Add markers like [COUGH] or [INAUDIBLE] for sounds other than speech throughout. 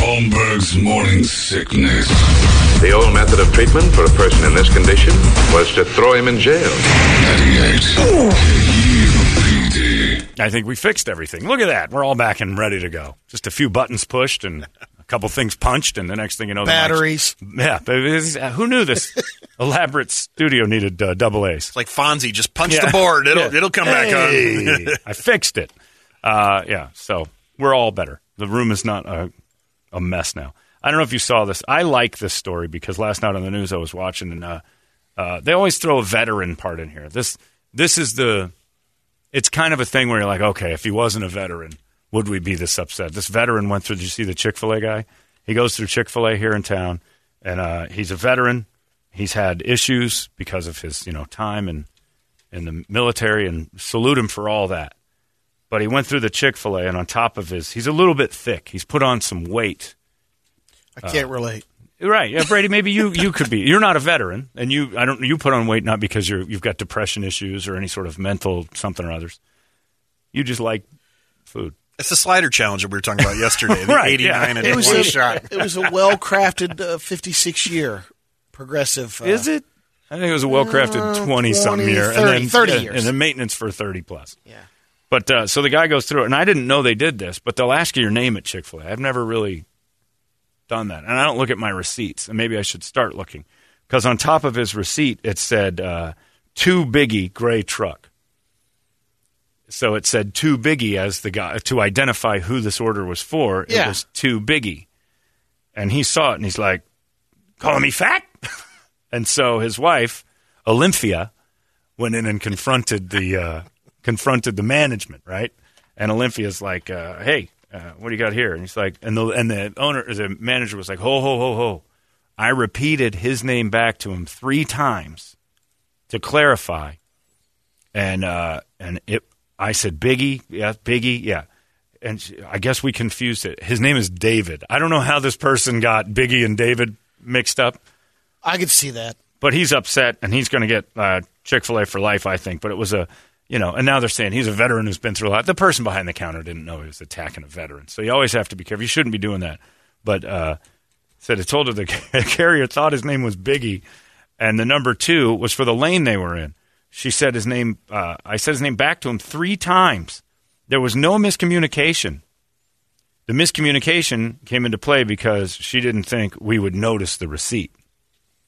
Holmberg's morning sickness. The old method of treatment for a person in this condition was to throw him in jail. 98. I think we fixed everything. Look at that. We're all back and ready to go. Just a few buttons pushed and a couple things punched, and the next thing you know, the mic's- Batteries. Yeah, but uh, who knew this [LAUGHS] elaborate studio needed uh, double A's? It's like Fonzie. Just punch Yeah. the board. It'll Yeah. it'll come back on. I fixed it. Uh, yeah, so we're all better. The room is not a, a mess now. I don't know if you saw this. I like this story because last night on the news I was watching, and uh, uh, they always throw a veteran part in here. This this is the. It's kind of a thing where you're like, okay, if he wasn't a veteran, would we be this upset? This veteran went through. Did you see the Chick Fil A guy? He goes through Chick Fil A here in town, and uh, he's a veteran. He's had issues because of his you know time and in the military, and salute him for all that. But he went through the Chick Fil A, and on top of his, he's a little bit thick. He's put on some weight. I can't relate. Right, yeah, Brady. Maybe you you could be. You're not a veteran, and you I don't. You put on weight not because you're you've got depression issues or any sort of mental something or others. You just like food. It's the slider challenge that we were talking about yesterday. The [LAUGHS] Right, 89 yeah. and It was one a, shot. it was a well crafted uh, 56 year progressive. Uh, Is it? I think it was a well crafted twenty something year, 30, and then 30 years. and then maintenance for thirty plus. Yeah. But uh, so the guy goes through it, and I didn't know they did this, but they'll ask you your name at Chick Fil A. I've never really done that, and I don't look at my receipts, and maybe I should start looking because on top of his receipt it said uh, "Two Biggie Gray Truck." So it said "Two Biggie" as the guy to identify who this order was for. It Yeah. was "Two Biggie," and he saw it, and he's like, "Calling me fat?" [LAUGHS] and so his wife, Olympia, went in and confronted the uh, confronted the management, right? And Olympia's like, uh, "Hey, uh, what do you got here?" And he's like, and the and the owner, the manager was like, "Ho ho ho ho!" I repeated his name back to him three times to clarify, and uh, and it. I said, "Biggie, yeah, Biggie, yeah." And she, I guess we confused it. His name is David. I don't know how this person got Biggie and David mixed up I could see that. but he's upset and he's going to get uh, Chick Fil A for life, I think. But it was a, you know, and now they're saying he's a veteran who's been through a lot. The person behind the counter didn't know he was attacking a veteran, so you always have to be careful. You shouldn't be doing that. But uh, said it told her the [LAUGHS] carrier thought his name was Biggie, and the number two was for the lane they were in. She said his name. Uh, I said his name back to him three times. There was no miscommunication. The miscommunication came into play because she didn't think we would notice the receipt.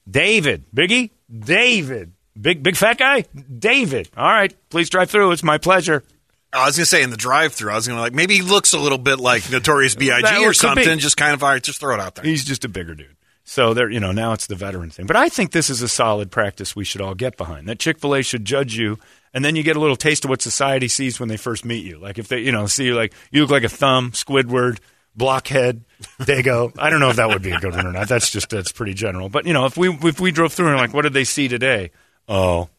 David. Biggie? David. Big big fat guy? David. All right. Please drive through. It's my pleasure. I was going to say in the drive through, I was going to like, maybe he looks a little bit like Notorious B.I.G. Or something. be. Just kind of, all right, just throw it out there. He's just a bigger dude. So there, you know, now it's the veteran thing. But I think this is a solid practice we should all get behind. That Chick Fil A should judge you, and then you get a little taste of what society sees when they first meet you. Like if they, you know, see you like you look like a thumb, Squidward, blockhead, Dago. I don't know if that would be a good one or not. That's just that's pretty general. But you know, if we if we drove through and like, what did they see today? Oh,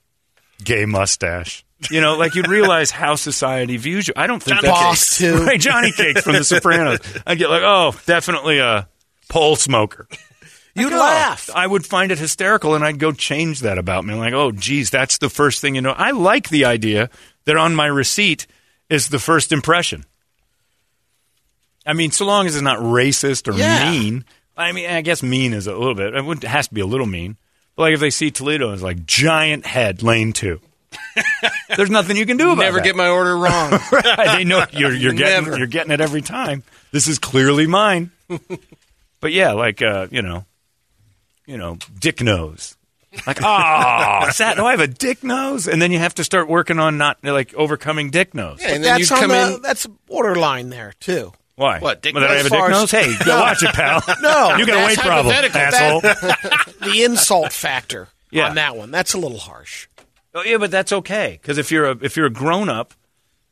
gay mustache. You know, like you'd realize how society views you. I don't think Johnny that's Cakes, too. [LAUGHS] right. Johnny Cakes from The Sopranos. I get like, oh, definitely a pole smoker. You'd oh, laugh. I would find it hysterical, and I'd go change that about me. like, oh, geez, that's the first thing you know. I like the idea that on my receipt is the first impression. I mean, so long as it's not racist or Yeah. mean. I mean, I guess mean is a little bit. It has to be a little mean. But like if they see Toledo it's like giant head, lane two. [LAUGHS] There's nothing you can do about it. Never that. get my order wrong. [LAUGHS] Right, they know you're you're getting Never. you're getting it every time. This is clearly mine. [LAUGHS] but yeah, like uh, you know, you know, dick nose. Like, oh, Sat, do I have a dick nose? And then you have to start working on not like overcoming dick nose. and then you That's on come the, in. that's borderline there too. Why? What, dick Well, that I have a dick nose? Hey, go watch it, pal. [LAUGHS] No, [LAUGHS] you got a weight problem, asshole. [LAUGHS] The insult factor Yeah. on that one. That's a little harsh. Oh, yeah, but that's okay because if you're a if you're a grown up,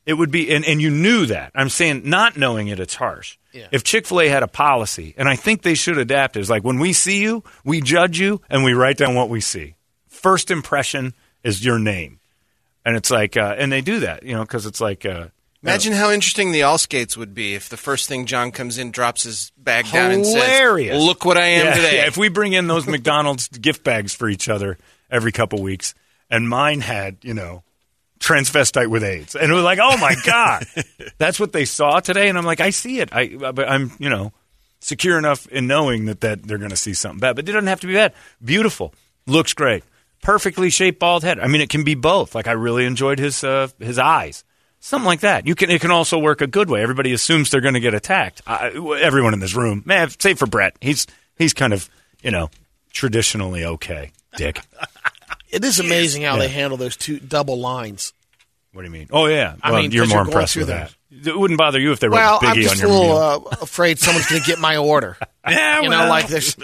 It would be, and, and you knew that. I'm saying, not knowing it, it's harsh. Yeah. If Chick fil A had a policy, and I think they should adapt it, it's like when we see you, we judge you, and we write down what we see. First impression is your name. And it's like, uh, and they do that, you know, because it's like, uh, Imagine how interesting the all skates would be if the first thing John comes in, drops his bag down and Hilarious. says, "Look what I am yeah, today." yeah, if we bring in those McDonald's [LAUGHS] gift bags for each other every couple weeks, and mine had, you know, transvestite with AIDS, and it was like, oh my [LAUGHS] god, that's what they saw today, and I'm like, I see it. I, but I'm, you know, secure enough in knowing that that they're going to see something bad, but it doesn't have to be bad. Beautiful, looks great, perfectly shaped bald head. I mean, it can be both. Like I really enjoyed his uh, his eyes. Something like that. You can. It can also work a good way. Everybody assumes they're going to get attacked. I, everyone in this room, man, save for Brett. He's he's kind of you know traditionally okay. Dick. [LAUGHS] It is amazing how they handle those two double lines. What do you mean? Oh yeah. I Well, mean, you're more you're impressed with them. that. It wouldn't bother you if they wrote Well, Biggie I'm just on a little uh, afraid someone's going to get my order. [LAUGHS] yeah, You know, well. like there's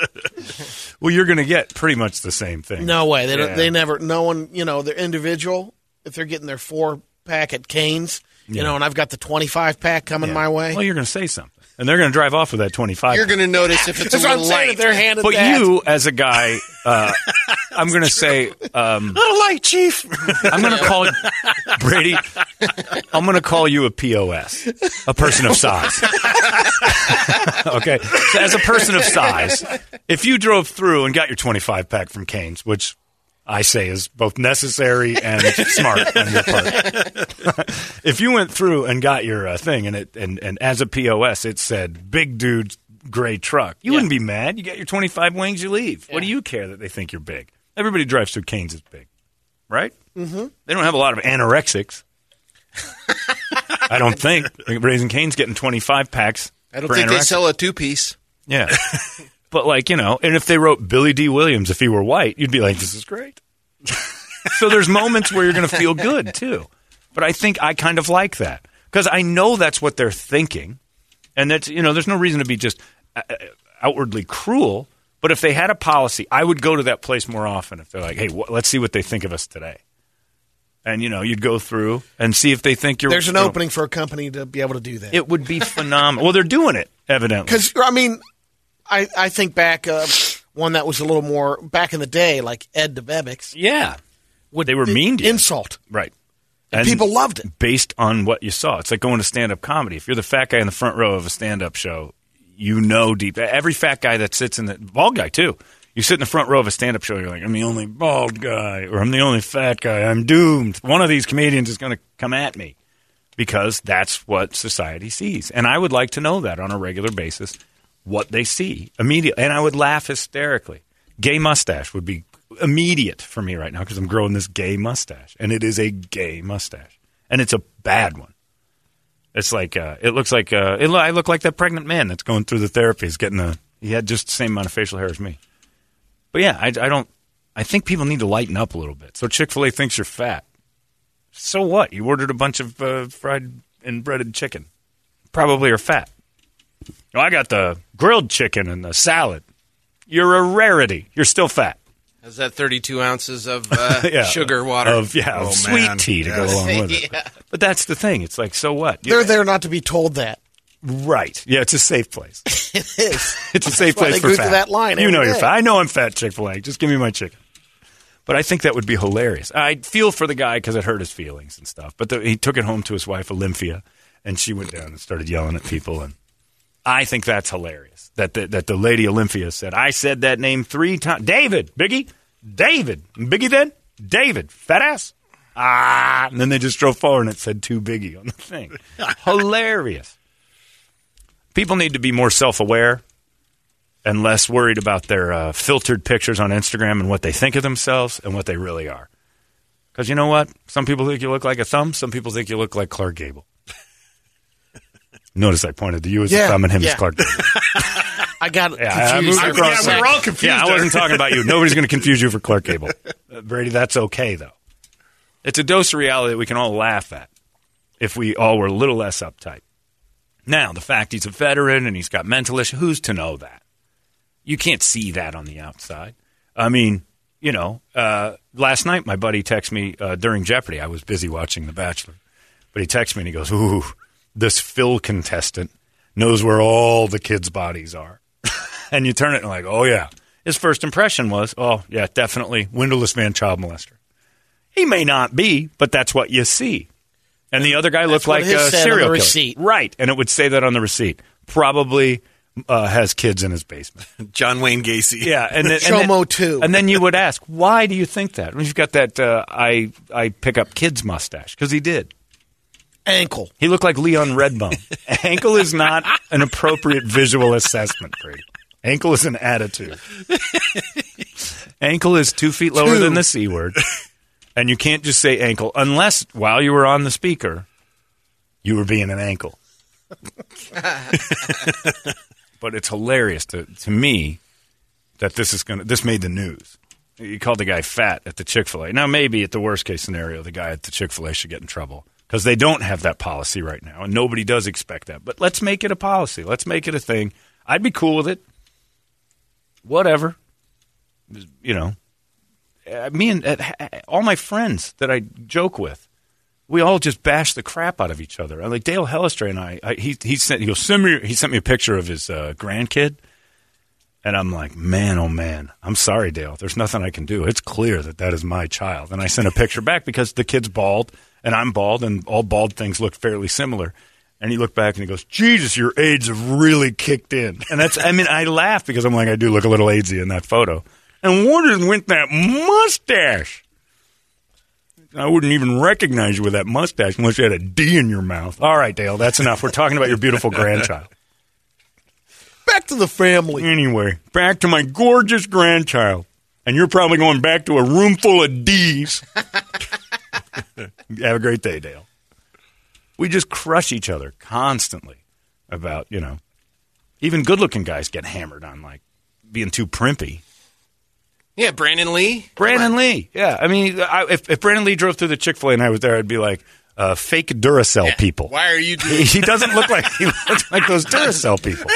[LAUGHS] well, you're going to get pretty much the same thing. no way. They Yeah. don't, they never. No one. You know, they're individual. If they're getting their four pack at Canes, you know, and I've got the twenty five pack coming Yeah. my way. Well, you're going to say something, and they're going to drive off with that 25. You're going to notice if it's a That's what I'm little light. If they're handed but that, you, as a guy, uh, [LAUGHS] I'm going to say, um, little light, Chief. I'm going to call Brady. I'm going to call you a POS, a person of size. [LAUGHS] okay, so as a person of size, if you drove through and got your 25 pack from Canes, which I say is both necessary and smart on your part, [LAUGHS] if you went through and got your uh, thing and it and, and as a POS it said "big dude gray truck," you wouldn't be mad. You get your 25 wings, you leave. What do you care that they think you're big? Everybody drives through Canes is big, right? Mm-hmm. They don't have a lot of anorexics. I don't think Raising Cane's getting 25 packs. I don't for think they anorexics. sell a two piece. Yeah. [LAUGHS] but like, you know, and if they wrote Billy Dee Williams if he were white, you'd be like, this is great. [LAUGHS] so there's moments where you're going to feel good too. But I think I kind of like that because I know that's what they're thinking. And that's, you know, there's no reason to be just uh, uh, outwardly cruel. But if they had a policy, I would go to that place more often if they're like, hey, wh- let's see what they think of us today. And, you know, you'd go through and see if they think you're. there's an you know, opening for a company to be able to do that. It would be phenomenal. well, they're doing it, evidently. [LAUGHS] Because I mean, I I think back uh, one that was a little more back in the day, like Ed DeBevics. Yeah. would they were mean to you. insult. Right. And people loved it. Based on what you saw. It's like going to stand up comedy. If you're the fat guy in the front row of a stand up show, you know deep. Every fat guy that sits in the bald guy, too. You sit in the front row of a stand up show, you're like, I'm the only bald guy, or I'm the only fat guy. I'm doomed. One of these comedians is going to come at me because that's what society sees. And I would like to know that on a regular basis, what they see immediately. And I would laugh hysterically. Gay mustache would be immediate for me right now because I'm growing this gay mustache. And it is a gay mustache. And it's a bad one. It's like, uh, it looks like, uh, it, lo- I look like that pregnant man that's going through the therapy. He's getting a, he had just the same amount of facial hair as me. But yeah, I, I don't, I think people need to lighten up a little bit. So Chick fil A thinks you're fat. So what? You ordered a bunch of uh, fried and breaded chicken. Probably are fat. Oh, I got the grilled chicken and the salad. You're a rarity. You're still fat. Has that 32 ounces of [LAUGHS] uh, Yeah. sugar water? Of, yeah, of Oh, sweet tea to go along with it. [LAUGHS] But that's the thing. It's like, so what? They're there not to be told that. Right. Yeah, it's a safe place. [LAUGHS] It is. It's a safe why place they for go fat. through that line You every know you're fat. I know I'm fat, Chick Fil A. Just give me my chicken. But I think that would be hilarious. I feel for the guy because it hurt his feelings and stuff. But the, he took it home to his wife Olympia, and she went down and started yelling at people. And I think that's hilarious. That the, that the lady Olympia said, "I said that name three times." David, Biggie, David, Biggie. Then David, fat ass. Ah, and then they just drove forward and it said "too Biggie" on the thing. [LAUGHS] hilarious. People need to be more self-aware and less worried about their uh, filtered pictures on Instagram and what they think of themselves and what they really are. Because you know what? Some people think you look like a thumb. Some people think you look like Clark Gable. Notice I pointed to you as a Yeah, thumb and him as. Clark [LAUGHS] I got Yeah, I confused. moved across. Yeah, we're all confused Yeah, I wasn't talking about you. Nobody's going to confuse you for Clark Gable. [LAUGHS] Uh, Brady, that's okay, though. It's a dose of reality that we can all laugh at if we all were a little less uptight. Now, the fact he's a veteran and he's got mental issues, who's to know that? You can't see that on the outside. I mean, you know, uh, last night my buddy texted me uh, during Jeopardy. I was busy watching The Bachelor. But he texts me and he goes, "Ooh, this Phil contestant knows where all the kids' bodies are." [LAUGHS] and you turn it and like, "Oh yeah." His first impression was, "Oh yeah, definitely windowless man, child molester." He may not be, but that's what you see. And the other guy looked what like his a said on serial the killer, right? And it would say that on the receipt. Probably uh, has kids in his basement. [LAUGHS] John Wayne Gacy. Yeah, and then, and then- too. And then you would ask, why do you think that? Well, You've got that uh, I I pick up kids mustache because he did. Ankle. He looked like Leon Redbone. [LAUGHS] Ankle is not an appropriate visual assessment, Brady. Ankle is an attitude. Ankle is two feet lower Two. than the c word, and you can't just say ankle unless while you were on the speaker, you were being an ankle. [LAUGHS] but it's hilarious to to me that this is going to this made the news. You called the guy fat at the Chick Fil A. Now maybe at the worst case scenario, the guy at the Chick Fil A should get in trouble because they don't have that policy right now, and nobody does expect that. But let's make it a policy. Let's make it a thing. I'd be cool with it. Whatever, you know. Uh, me and uh, all my friends that I joke with, we all just bash the crap out of each other. Like Dale Hellestray and I, I he he sent he send me he sent me a picture of his uh, grandkid, and I'm like, man, oh man, I'm sorry, Dale. There's nothing I can do. It's clear that that is my child, and I sent a picture back because the kid's bald and I'm bald, and all bald things look fairly similar. And he looked back and he goes, Jesus, your AIDS have really kicked in. And that's, I mean, I laugh because I'm like, I do look a little AIDSy in that photo. And is with that mustache? I wouldn't even recognize you with that mustache unless you had a D in your mouth. All right, Dale, that's enough. We're talking about your beautiful grandchild. Back to the family. Anyway, back to my gorgeous grandchild. And you're probably going back to a room full of D's. [LAUGHS] Have a great day, Dale. We just crush each other constantly about, you know, even good looking guys get hammered on like being too primpy. Yeah, Brandon Lee. Brandon Lee. Yeah. I mean, I, if, if Brandon Lee drove through the Chick fil A and I was there, I'd be like, uh, fake Duracell people. Why are you doing He, [LAUGHS] he doesn't look like he [LAUGHS] looks like those Duracell people.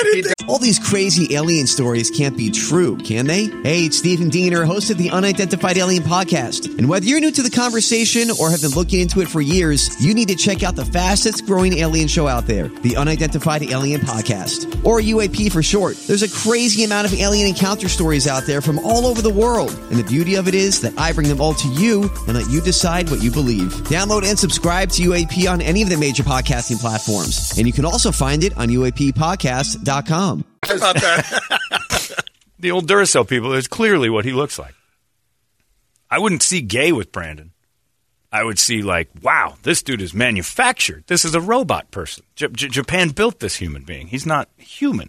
All these crazy alien stories can't be true, can they? Hey, it's Stephen Diener, host of the Unidentified Alien Podcast. And whether you're new to the conversation or have been looking into it for years, you need to check out the fastest growing alien show out there, the Unidentified Alien Podcast, or UAP for short. There's a crazy amount of alien encounter stories out there from all over the world. And the beauty of it is that I bring them all to you and let you decide what you believe. Download and subscribe to UAP on any of the major podcasting platforms. And you can also find it on UAPpodcast.com. [LAUGHS] the old Duracell people is clearly what he looks like. I wouldn't see gay with Brandon. I would see like, wow, this dude is manufactured. This is a robot person. J- J- Japan built this human being. He's not human.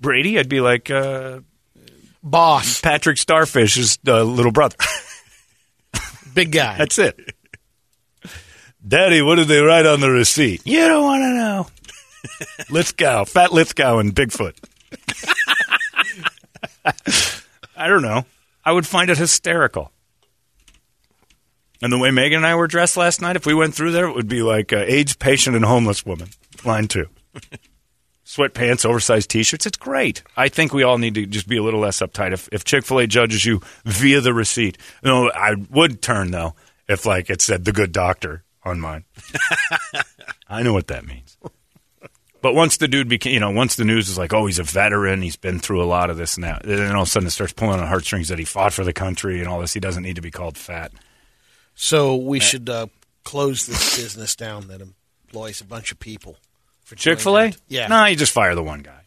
Brady, I'd be like uh, Boss. Patrick Starfish's uh, little brother. Big guy. [LAUGHS] That's it. Daddy, what did they write on the receipt? You don't want to know. [LAUGHS] Lithgow, Fat Lithgow, and Bigfoot. [LAUGHS] I don't know. I would find it hysterical. And the way Megan and I were dressed last night, if we went through there, it would be like uh, AIDS patient and homeless woman. Line two. [LAUGHS] Sweatpants, oversized T-shirts. It's great. I think we all need to just be a little less uptight. If, if Chick Fil A judges you via the receipt, you know, I would turn though if like it said the good doctor on mine. [LAUGHS] I know what that means. But once the dude became, you know, once the news is like, oh, he's a veteran, he's been through a lot of this and that, then all of a sudden it starts pulling on heartstrings that he fought for the country and all this. He doesn't need to be called fat. So we should uh, close this business down that employs a bunch of people. For Chick Fil A? Yeah. No, you just fire the one guy.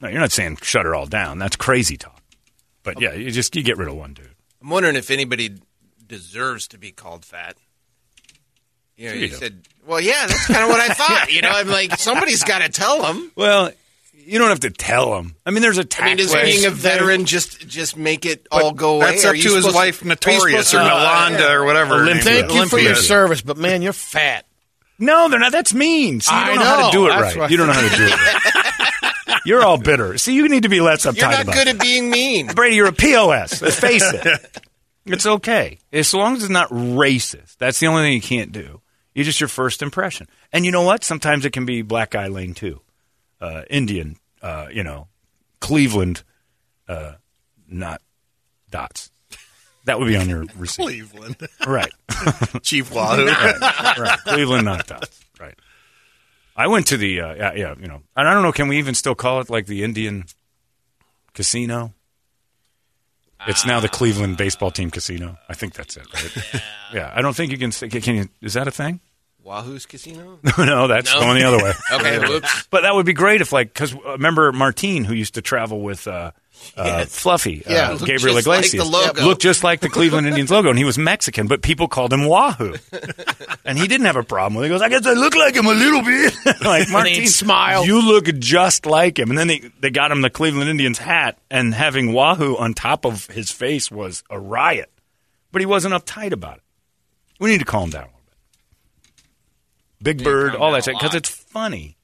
No, you're not saying shut her all down. That's crazy talk. But yeah, you just you get rid of one dude. I'm wondering if anybody deserves to be called fat. You know, Sure you you do. said, well, yeah, that's kind of what I [LAUGHS] thought. You know, I'm like, somebody's got to tell them. Well, you don't have to tell him. I mean, there's a tax. I mean, does way- being a veteran just just make it all go away? That's up to his wife, are Notorious, supposed or to- Nalanda, or whatever. her Olympia. Thank is. you for your service, but man, you're fat. No, they're not. That's mean. See, you I don't know, how to do it That's right. right. You don't know how to do it right. [LAUGHS] You're all bitter. See, you need to be less uptight You're not about good it. at being mean. Brady, you're a POS. Let's face it. [LAUGHS] It's okay. As long as it's not racist. That's the only thing you can't do. You're just your first impression. And you know what? Sometimes it can be black guy lane too. Uh, Indian, uh, you know, Cleveland, uh, not dots. That would be on your receipt. Cleveland. Right. [LAUGHS] Chief Wahoo. right. Cleveland not dots. Right. I went to the uh, yeah, yeah, you know, and I don't know. Can we even still call it like the Indian Casino? It's now the Cleveland baseball team casino. I think that's it, right? [LAUGHS] Yeah. I don't think you can. say- Can you? Is that a thing? Wahoo's Casino? [LAUGHS] no, that's No? going the other way. [LAUGHS] Okay, whoops. But that would be great if, like, because remember Martine, who used to travel with uh, uh, Fluffy, Yeah. uh, Looked Gabriel just like Iglesias, the logo. looked just like the Cleveland Indians logo, and he was Mexican, but people called him Wahoo, [LAUGHS] and he didn't have a problem with it. He goes, "I guess I look like him a little bit." [LAUGHS] like Martine, smile. You look just like him, and then they they got him the Cleveland Indians hat, and having Wahoo on top of his face was a riot, but he wasn't uptight about it. We need to calm down a little bit. Big Bird, all down that a shit, because it's funny.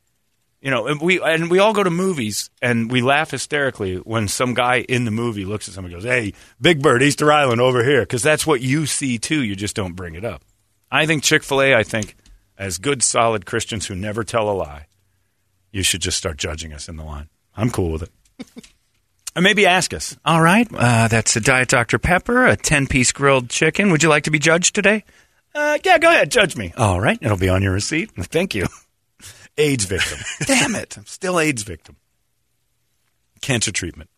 You know, and we and we all go to movies and we laugh hysterically when some guy in the movie looks at somebody and goes, "Hey, Big Bird, Easter Island over here," because that's what you see too. You just don't bring it up. I think Chick Fil A. I think as good, solid Christians who never tell a lie, you should just start judging us in the line. I'm cool with it. [LAUGHS] And maybe ask us. All right, uh, that's a Diet Dr. Pepper, a 10 piece grilled chicken. Would you like to be judged today? Uh, yeah, go ahead, judge me. All right, it'll be on your receipt. [LAUGHS] Thank you. AIDS victim. [LAUGHS] Damn it, I'm still AIDS victim. Cancer treatment.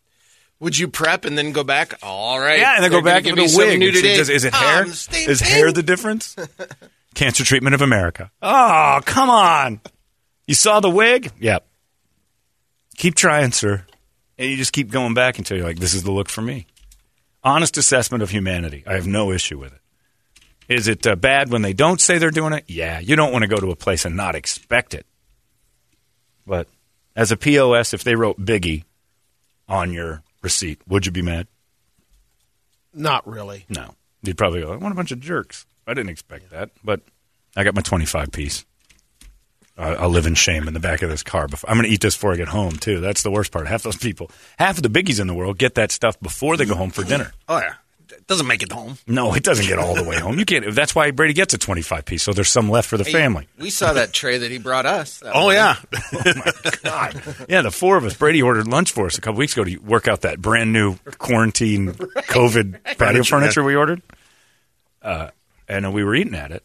Would you prep and then go back? All right. Yeah, and then they're go back gonna with give a me some wig. New today. does- is it hair? I'm the same Is hair the difference? [LAUGHS] Cancer treatment of America. Oh, come on. You saw the wig? Yep. Keep trying, sir. And you just keep going back until you're like, this is the look for me. Honest assessment of humanity. I have no issue with it. Is it uh, bad when they don't say they're doing it? Yeah. You don't want to go to a place and not expect it. But as a POS, if they wrote Biggie on your receipt, would you be mad? Not really. No. You'd probably go, I want a bunch of jerks. I didn't expect that. But I got my 25 piece. Uh, I'll live in shame in the back of this car. Before. I'm going to eat this before I get home, too. That's the worst part. Half those people, half of the biggies in the world get that stuff before they go home for dinner. Oh yeah, it doesn't make it home. No, it doesn't get all the way home. You can't. That's why Brady gets a 25 piece, so there's some left for the Hey, family. We saw that tray that he brought us. Oh morning. yeah, [LAUGHS] God. Yeah, the four of us. Brady ordered lunch for us a couple weeks ago to work out that brand new quarantine [LAUGHS] COVID patio Furniture, furniture we ordered. Uh, and uh, we were eating at it.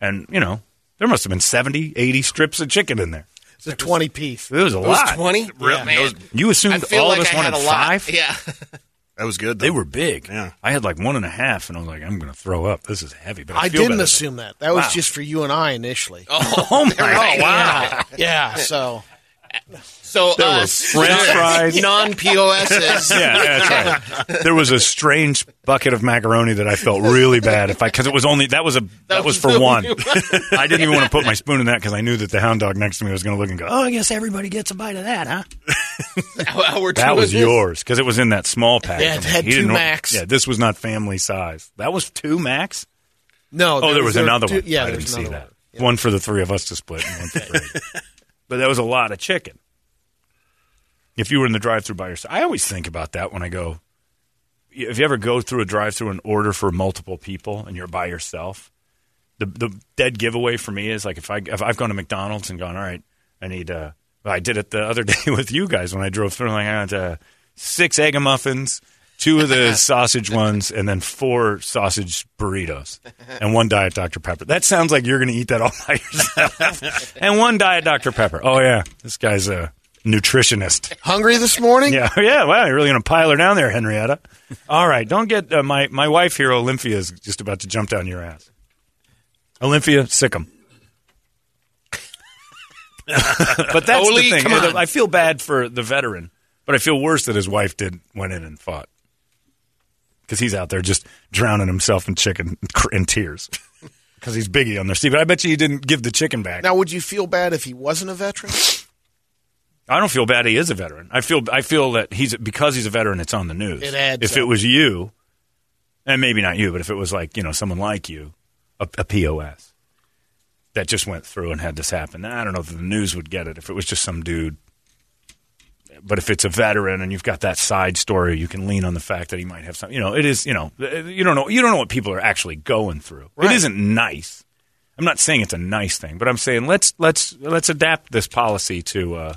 And, you know, there must have been 70, 80 strips of chicken in there. It's a 20 piece. It was a It was lot. 20? Real- Man. You assumed all like of us I wanted a lot. five? Yeah. [LAUGHS] that was good. They were big. Yeah. I had like one and a half, and I was like, I'm going to throw up. This is heavy. But I, I didn't assume that. That was Wow. just for you and I initially. Oh, [LAUGHS] oh my [LAUGHS] God. Yeah. yeah. So So There were us, French fries. non POSs. [LAUGHS] yeah, that's right. There was a strange bucket of macaroni that I felt really bad if I because it was only that was a that, was was for one. [LAUGHS] I didn't even want to put my spoon in that because I knew that the hound dog next to me was going to look and go, "Oh, I guess everybody gets a bite of that, huh?" [LAUGHS] That was yours because it was in that small pack. Yeah, it had He two max. Yeah, this was not family size. That was two max. no. Oh, there was another two- one. Yeah, I didn't see that. one. Yeah. One for the three of us to split, and one for Brady. but that was a lot of chicken. If you were in the drive-through by yourself, I always think about that when I go. If you ever go through a drive-through and order for multiple people and you're by yourself, the the dead giveaway for me is like if I if I've gone to McDonald's and gone, all right, I need. Uh, I did it the other [LAUGHS] day with you guys when I drove through. Like I had uh, six egg muffins, two of the [LAUGHS] sausage ones, and then four sausage burritos, and one diet Dr Pepper. That sounds like you're going to eat that all [LAUGHS] by yourself. and one diet Dr Pepper. Oh yeah, this guy's a nutritionist. Hungry this morning? Yeah, [LAUGHS] yeah. Wow, you're really going to pile her down there, Henrietta. All right, don't get uh, my my wife here, Olympia, is just about to jump down your ass. Olympia, sick 'em. [LAUGHS] but that's Oli, the thing. I feel bad for the veteran, but I feel worse that his wife did went in and fought because he's out there just drowning himself in chicken in tears [LAUGHS] because he's biggie on their seat. But I bet you he didn't give the chicken back. Now, would you feel bad if he wasn't a veteran? I don't feel bad he is a veteran. I feel I feel that he's because he's a veteran. It's on the news. It adds if it was you, and maybe not you, but if it was like you know someone like you, a, a pos that just went through and had this happen, I don't know if the news would get it. If it was just some dude, but if it's a veteran and you've got that side story, you can lean on the fact that he might have some. You know, it is. You know, you don't know. You don't know what people are actually going through. It isn't nice. I'm not saying it's a nice thing, but I'm saying let's let's let's adapt this policy to. Uh,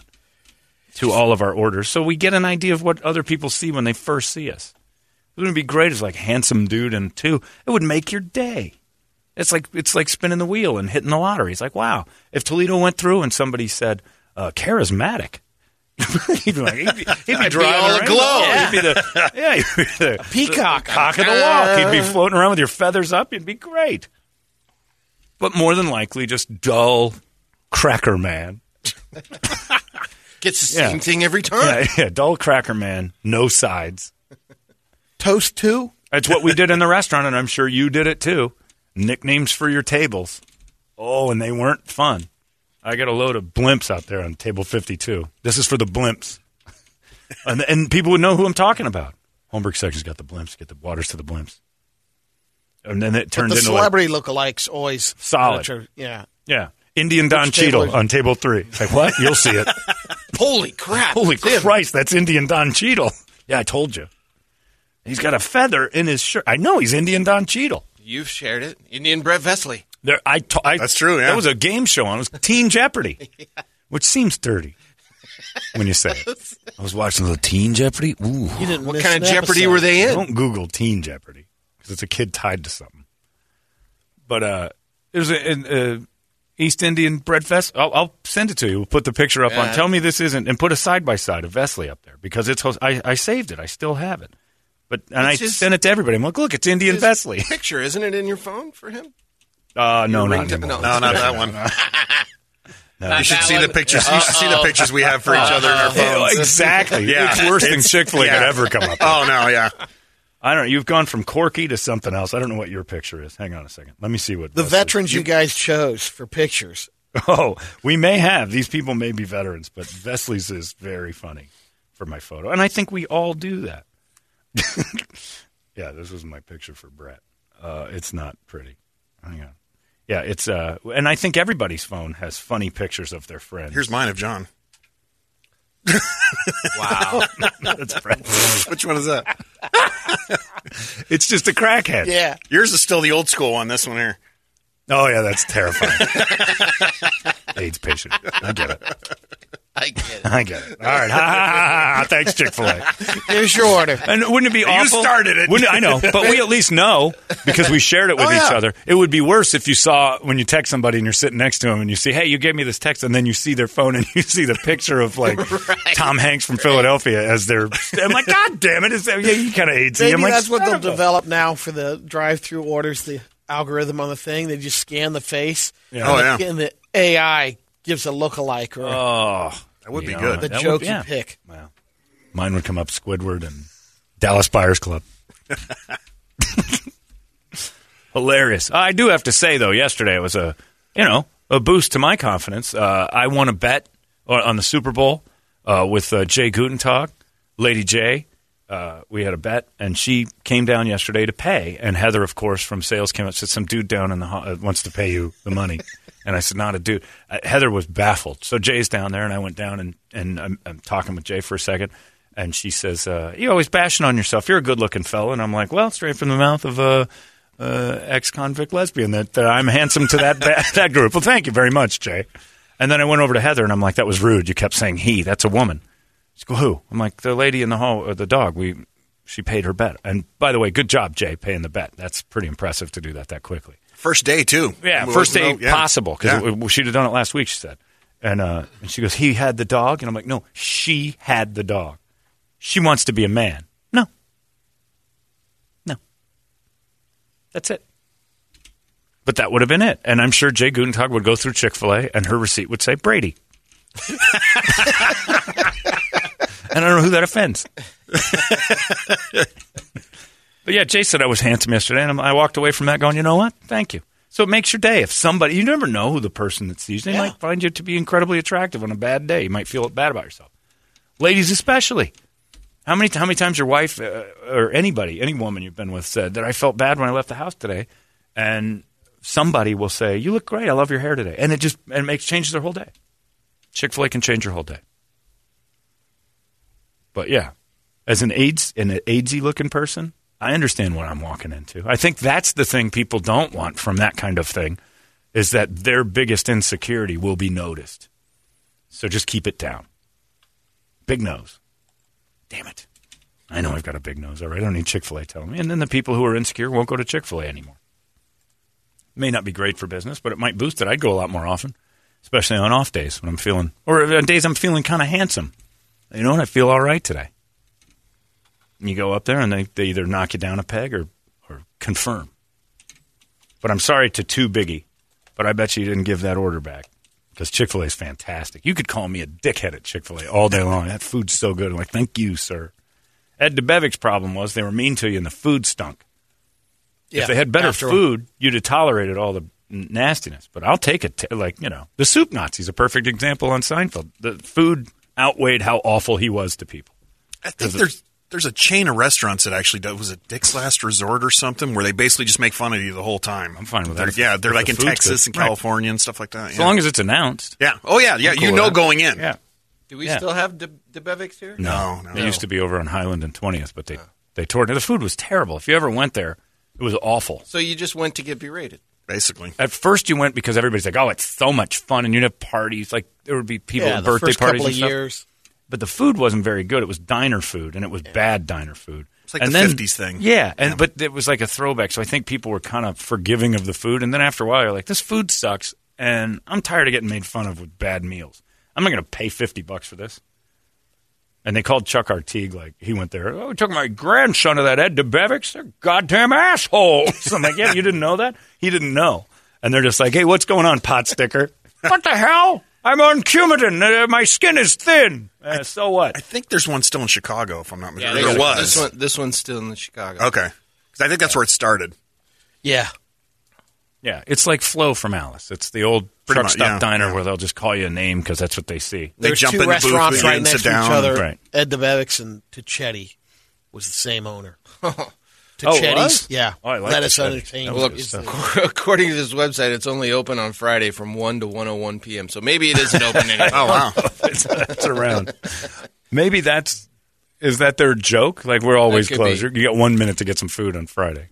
to all of our orders so we get an idea of what other people see when they first see us. It would be great as like handsome dude and two. It would make your day. It's like it's like spinning the wheel and hitting the lottery. It's like wow. If Toledo went through and somebody said uh, charismatic, [LAUGHS] he'd be like he'd be, he'd be driving all around. aglow. Yeah, he'd be the yeah, he'd be the [LAUGHS] Peacock. the cock of the walk. He'd be [LAUGHS] floating around with your feathers up. You'd be great. But more than likely, just dull cracker man. Gets the Yeah. same thing every time. Yeah, yeah, dull cracker man, no sides. Toast too. That's what we did in the restaurant, and I'm sure you did it too. Nicknames for your tables. Oh, and they weren't fun. I got a load of blimps out there on table 52. This is for the blimps. [LAUGHS] and, and people would know who I'm talking about. Holmberg section's got the blimps. Get the waters to the blimps. And then it But turned the into like, celebrity lookalikes always Solid. are- yeah. yeah, Indian Don Which table Cheadle is- on table three. It's like, what? You'll see it. [LAUGHS] Holy crap! Holy It's him. Christ, that's Indian Don Cheadle. Yeah, I told you. He's got a feather in his shirt. I know he's Indian Don Cheadle. You've shared it. Indian Brett Vesley. There, I, to- I, That's true, yeah. That was a game show on. It was Teen Jeopardy, [LAUGHS] which seems dirty when you say it. [LAUGHS] I was watching the Teen Jeopardy. Ooh, You didn't What kind of Jeopardy episode. were they in? don't Google Teen Jeopardy because it's a kid tied to something. But uh, there's a, an uh, East Indian bread fest. I'll, I'll send it to you. We'll put the picture up on. Tell me this isn't, and put a side by side of Vesley up there because it's. I, I saved it. I still have it. But and I It's his- sent it to everybody. I'm like, look, it's Indian Vesley. Picture, isn't it in your phone for him? Uh, no, not ringtone- anymore. No, not that one. No. [LAUGHS] You should see the pictures. You should see the pictures we have for each other in our Yeah, [LAUGHS] phones. exactly. Yeah. It's worse than Chick Fil A yeah. could ever come up. with. Oh no, yeah. I don't know. You've gone from Corky to something else. I don't know what your picture is. Hang on a second. Let me see what The Vesley's- veterans you guys chose for pictures. Oh, we may have. These people may be veterans, but Vesley's is very funny for my photo. And I think we all do that. [LAUGHS] yeah, this was my picture for Brett. Uh, it's not pretty. Hang on. Yeah, it's uh and I think everybody's phone has funny pictures of their friends. Here's mine of John. [LAUGHS] Wow. [LAUGHS] That's Brett. Which one is that? It's just a crackhead. Yeah. Yours is still the old school one. This one here. Oh yeah, that's terrifying. [LAUGHS] AIDS patient. I get it. I get it. [LAUGHS] I get it. All right. [LAUGHS] Ha, ha, ha, ha, ha. Thanks, Chick Fil A. Here's your order. And wouldn't it be awful? You started it. Wouldn't, I know, but we at least know because we shared it with Oh, each yeah. other. It would be worse if you saw when you text somebody and you're sitting next to them and you see, "Hey, you gave me this text," and then you see their phone and [LAUGHS] you see the picture of like Tom Hanks from Philadelphia as their. I'm like, God damn it! Is that, yeah, you kind of AIDS. Maybe I'm like, that's what they'll develop now for the drive-through orders. The algorithm on the thing, they just scan the face. Yeah. Oh, the- yeah. And the AI gives a lookalike or Oh, That would be yeah, good. the that joke would- yeah. you pick. Wow. Mine would come up Squidward and Dallas Buyers Club. [LAUGHS] Hilarious. I do have to say though, yesterday it was a you know a boost to my confidence. Uh, I won a bet on on the Super Bowl uh, with uh, Jay Gutentag, Lady J. Uh, we had a bet, and she came down yesterday to pay. And Heather, of course, from sales came up said, "Some dude down in the ho- uh, wants to pay you the money." [LAUGHS] and I said, "Not a dude." Uh, Heather was baffled. So Jay's down there, and I went down and and I'm, I'm talking with Jay for a second. And she says, uh, "You're always bashing on yourself. You're a good-looking fella." And I'm like, "Well, straight from the mouth of a uh, ex-convict lesbian that, that I'm handsome to that [LAUGHS] that group." Well, thank you very much, Jay. And then I went over to Heather, and I'm like, "That was rude. You kept saying he. That's a woman." She go, "Who?" I'm like, "The lady in the hall, or the dog. We she paid her bet." And by the way, good job, Jay, paying the bet. That's pretty impressive to do that that quickly. First day too. Yeah, first day no, yeah. possible because Yeah. she'd have done it last week. She said, and uh, and she goes, "He had the dog," and I'm like, "No, she had the dog. She wants to be a man. No, no, that's it." But that would have been it, and I'm sure Jay Gutentag would go through Chick Fil A, and her receipt would say Brady. [LAUGHS] and I don't know who that offends. But yeah, Jay said I was handsome yesterday, and I walked away from that going, you know what? Thank you. So it makes your day. If somebody, you never know who the person that sees you, they Yeah. might find you to be incredibly attractive on a bad day. You might feel bad about yourself. Ladies, especially. How many, how many times your wife uh, or anybody, any woman you've been with said that I felt bad when I left the house today, and somebody will say, "You look great. I love your hair today," and it just it makes changes their whole day. Chick Fil A can change your whole day. But yeah, as an AIDS an AIDSy looking person, I understand what I'm walking into. I think that's the thing people don't want from that kind of thing is that their biggest insecurity will be noticed. So just keep it down. Big nose. Damn it. I know I've got a big nose already. I don't need Chick fil A telling me. And then the people who are insecure won't go to Chick fil A anymore. May not be great for business, but it might boost it. I'd go a lot more often, especially on off days when I'm feeling, or on days I'm feeling kind of handsome. You know, what? I feel all right today. And you go up there and they, they either knock you down a peg or, or confirm. But I'm sorry to Too Biggie, but I bet you didn't give that order back because Chick fil A is fantastic. You could call me a dickhead at Chick fil A all day long. That food's so good. I'm like, thank you, sir. Ed DeBevic's problem was they were mean to you and the food stunk. Yeah, if they had better food, you'd have tolerated all the nastiness. But I'll take it. T- like, you know, the soup Nazi's a perfect example on Seinfeld. The food outweighed how awful he was to people. I think there's there's a chain of restaurants that actually does. Was it Dick's Last Resort or something where they basically just make fun of you the whole time? I'm fine with that. They're- If- yeah, they're like the in Texas good. and Right. California and stuff like that. As yeah. long as it's announced. yeah. Oh yeah, yeah. Cool you know going in. Yeah. Do we Yeah. still have De- DeBevics here? No, no. It used to be over on Highland and 20th, but they, uh. they tore it. The food was terrible. If you ever went there, it was awful. So you just went to get berated. Basically. At first, you went because everybody's like, oh, it's so much fun. And you'd have parties. Like, there would be people yeah, at the birthday first parties couple of years. But the food wasn't very good. It was diner food, and it was bad diner food. It's like and the then, 50s thing. Yeah, and but it was like a throwback. So I think people were kind of forgiving of the food, and then after a while, you're like, this food sucks, and I'm tired of getting made fun of with bad meals. I'm not going to pay fifty bucks for this. And they called Chuck Artigue, like he went there. Oh, we took my grandson to that Ed DeBevics. They're goddamn assholes. I'm like, yeah, you didn't know that? He didn't know. And they're just like, hey, what's going on, pot sticker? what the hell? I'm on Coumadin. Uh, my skin is thin. Uh, so what? I think there's one still in Chicago, if I'm not mistaken. they there was. This, one, this one's still in Chicago. Okay. Because I think that's where it started. Yeah, Yeah, it's like Flo from Alice. It's the old Pretty truck stop yeah, diner yeah. where they'll just call you a name because that's what they see. They There's jump two in the booth restaurants with right and next sit to down. each other. Right. Ed DeBevics and Tuchetti was the same owner. [LAUGHS] Oh, it oh, was? yeah. Oh, I like Lettuce Tuchetti. Entertainment. That was Well, good is stuff. the- [LAUGHS] according to this website, it's only open on Friday from 1 to 101 p.m. So maybe it isn't open [LAUGHS] anymore. Oh, wow. it's, it's around. Maybe that's is that their joke? Like we're always could closed. be. You get one minute to get some food on Friday.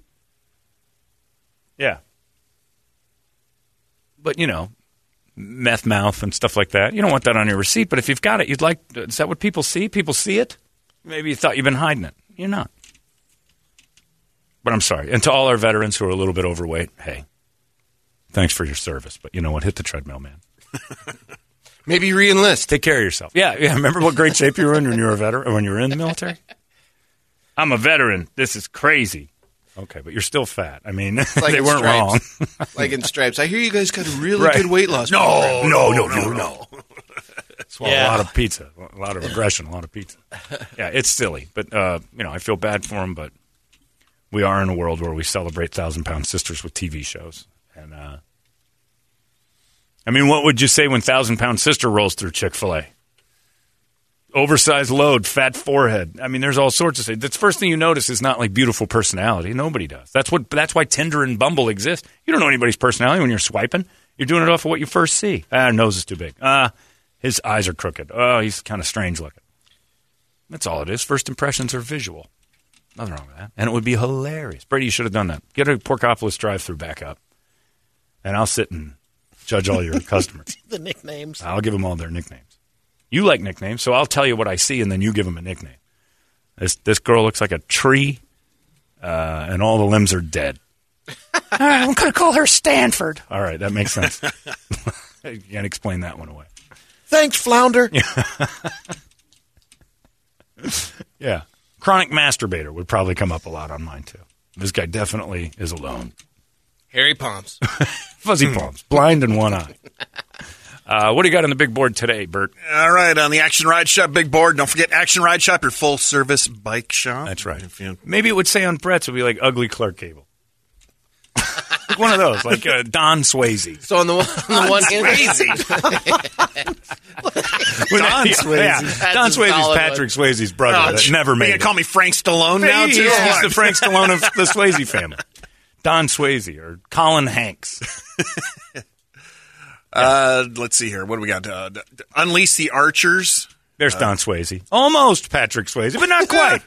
Yeah, but you know, meth mouth and stuff like that. You don't want that on your receipt. But if you've got it, you'd like. Is that what people see? People see it. Maybe you thought you've been hiding it. You're not. But I'm sorry. And to all our veterans who are a little bit overweight, hey, thanks for your service. But you know what? Hit the treadmill, man. [LAUGHS] Maybe re-enlist. Take care of yourself. Yeah, yeah. Remember what great shape you were in when you were a veteran, when you were in the military? [LAUGHS] I'm a veteran. This is crazy. Okay, but you're still fat. I mean, [LAUGHS] Like they weren't wrong. [LAUGHS] Like in Stripes. I hear you guys got a really Right. good weight loss. No, program. no, no, no, no. Swallow Yeah. a lot of pizza, a lot of aggression, a lot of pizza. [LAUGHS] Yeah, it's silly, but uh, you know, I feel bad for them. But we are in a world where we celebrate thousand pound sisters with TV shows, and uh, I mean, what would you say when thousand pound sister rolls through Chick Fil A? Oversized load, fat forehead. I mean, there's all sorts of things. The first thing you notice is not like beautiful personality. Nobody does. That's what. That's why Tinder and Bumble exist. You don't know anybody's personality when you're swiping. You're doing it off of what you first see. Ah, nose is too big. Ah, his eyes are crooked. Oh, he's kind of strange looking. That's all it is. First impressions are visual. Nothing wrong with that. And it would be hilarious. Brady, you should have done that. Get a Porkopolis drive-through back up, and I'll sit and judge all your [LAUGHS] customers. the nicknames. I'll give them all their nicknames. You like nicknames, so I'll tell you what I see, and then you give them a nickname. This this girl looks like a tree, uh, and all the limbs are dead. [LAUGHS] all right, I'm going to call her Stanford. All right, that makes sense. [LAUGHS] you can't explain that one away. Thanks, Flounder. [LAUGHS] Yeah, chronic masturbator would probably come up a lot on mine too. This guy definitely is alone. Harry Palms. Fuzzy palms, blind in one eye. Uh, what do you got on the big board today, Bert? All right, on the Action Ride Shop big board. Don't forget Action Ride Shop, your full service bike shop. That's right. If you- Maybe it would say on Brett's it would be like ugly Clark Gable. like one of those, like uh, Don Swayze. So on the one, on the one hand, [LAUGHS] Don Swayze. Yeah, That's Don a Swayze's solid Patrick Swayze's brother. Oh, that never made gonna it. call me Frank Stallone now He's, too? he's What? the Frank Stallone of [LAUGHS] the Swayze family. Don Swayze or Colin Hanks. [LAUGHS] Uh, let's see here. What do we got? Uh, d- d- Unleash the Archers. There's Don Swayze. Almost Patrick Swayze, but not quite.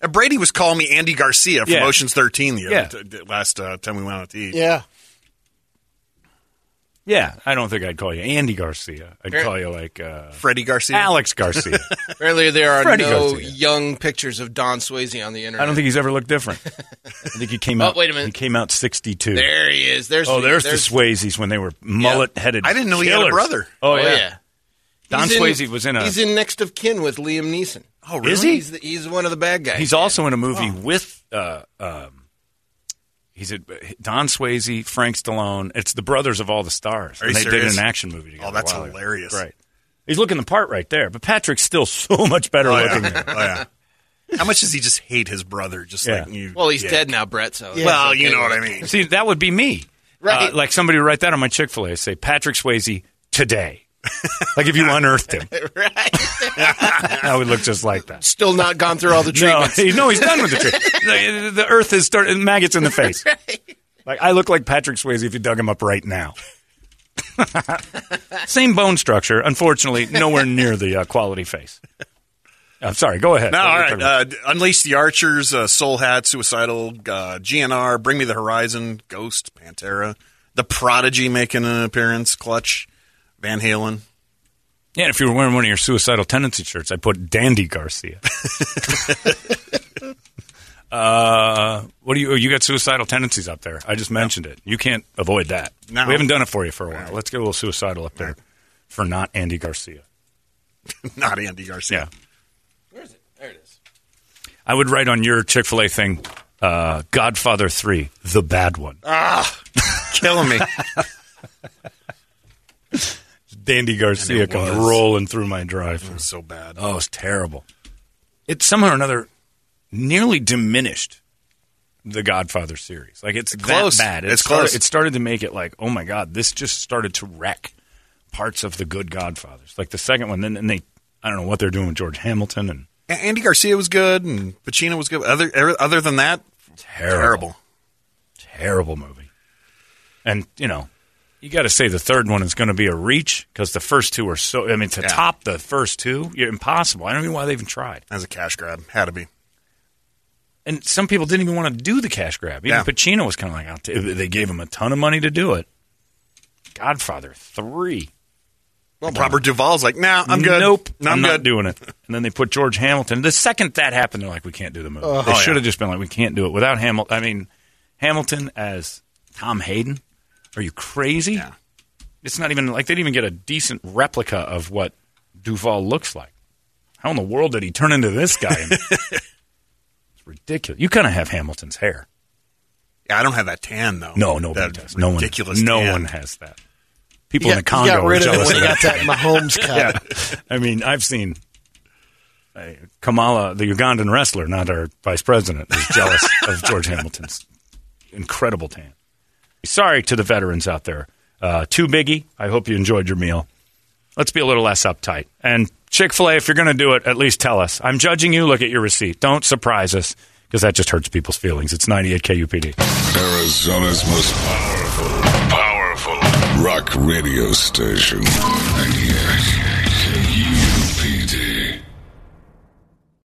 Uh, Brady was calling me Andy Garcia from Yeah. Ocean's 13 the other Yeah. t- t- last uh, time we went out to eat. Yeah. Yeah, I don't think I'd call you Andy Garcia. I'd call you like uh, Freddie Garcia. Alex Garcia. [LAUGHS] Apparently, there are Freddie no Garcia. young pictures of Don Swayze on the internet. I don't think he's ever looked different. [LAUGHS] I think he came Oh, out. wait a minute. He came out sixty-two. There he is. There's oh, there's, there's the Swayzes when they were mullet-headed. I didn't know he had a killers. brother. Oh, Oh yeah. Don He's in- Swayze was in a. He's in Next of Kin with Liam Neeson. Oh, really? Is he? He's the, he's one of the bad guys. He's also in a movie with. Uh, um, he's a, Don Swayze, Frank Stallone. It's the brothers of all the stars. Are and they serious? did an action movie together. Oh, that's a while ago. hilarious. Right. He's looking the part right there, but Patrick's still [LAUGHS] so much better Oh, looking. yeah. [LAUGHS] oh, yeah. How much does he just hate his brother? Just Yeah. like you. well, he's yeah. dead now, Brett. So Well, you know what I mean. See, that would be me. Right. Uh, like somebody would write that on my Chick fil A. Say, Patrick Swayze today. like if you [LAUGHS] unearthed him. right. That would look just like that. Still not gone through all the [LAUGHS] No, treatments. he- [LAUGHS] no, he's done with the treatment. [LAUGHS] the, the earth has started, maggots in the face. Like, I look like Patrick Swayze if you dug him up right now. Same bone structure. Unfortunately, nowhere near the uh, quality face. I'm sorry. Go ahead. No, What all were you right. talking about? Uh, Unleash the Archers, uh, Soul Hat, Suicidal, uh, GNR, Bring Me the Horizon, Ghost, Pantera, The Prodigy making an appearance, Clutch, Van Halen. Yeah, if you were wearing one of your suicidal tendency shirts, I put Dandy Garcia. [LAUGHS] uh, what do you? You got suicidal tendencies up there? I just mentioned it. You can't avoid that. No. We haven't done it for you for a while. Let's get a little suicidal up there for not Andy Garcia. [LAUGHS] Not Andy Garcia. Yeah. Where is it? There it is. I would write on your Chick Fil A thing, uh, Godfather Three, the bad one. Ah, killing me. [LAUGHS] Dandy Garcia comes was. rolling through my drive. It was so bad. Oh, it's terrible. It somehow or another nearly diminished the Godfather series. Like it's Close. that bad. It It's started, close. It started to make it like, oh my god, this just started to wreck parts of the good Godfathers. Like the second one, then and they, I don't know what they're doing with George Hamilton and Andy Garcia was good, and Pacino was good. Other er, other than that, terrible, terrible. terrible movie. And you know, you got to say the third one is going to be a reach because the first two are so. I mean, to Yeah. top the first two, you're impossible. I don't know why they even tried. As a cash grab, had to be. And some people didn't even want to do the cash grab. Even Yeah. Pacino was kind of like, I'll t- they gave him a ton of money to do it. Godfather three. Well, Robert Duvall's like, nah, I'm good. Nope, no, I'm, I'm, not doing it. And then they put George Hamilton. The second that happened, they're like, we can't do the movie. they Oh, should yeah. have just been like, we can't do it without Hamilton. I mean, Hamilton as Tom Hagen. Are you crazy? Yeah. It's not even like they didn't even get a decent replica of what Duvall looks like. How in the world did he turn into this guy? [LAUGHS] it's ridiculous. You kind of have Hamilton's hair. Yeah, I don't have that tan though. No, nobody that does. No one. No tan. one has that. People He in the got, Congo got are rid of it jealous when of he got that. that Mahomes cut. [LAUGHS] Yeah. I mean, I've seen uh, Kamala, the Ugandan wrestler, not our vice president, is jealous [LAUGHS] of George Hamilton's incredible tan. Sorry to the veterans out there. Uh, too biggie. I hope you enjoyed your meal. Let's be a little less uptight. And Chick fil A, if you're going to do it, at least tell us. I'm judging you. Look at your receipt. Don't surprise us because that just hurts people's feelings. It's 98 KUPD. Arizona's most powerful, powerful rock radio station. 98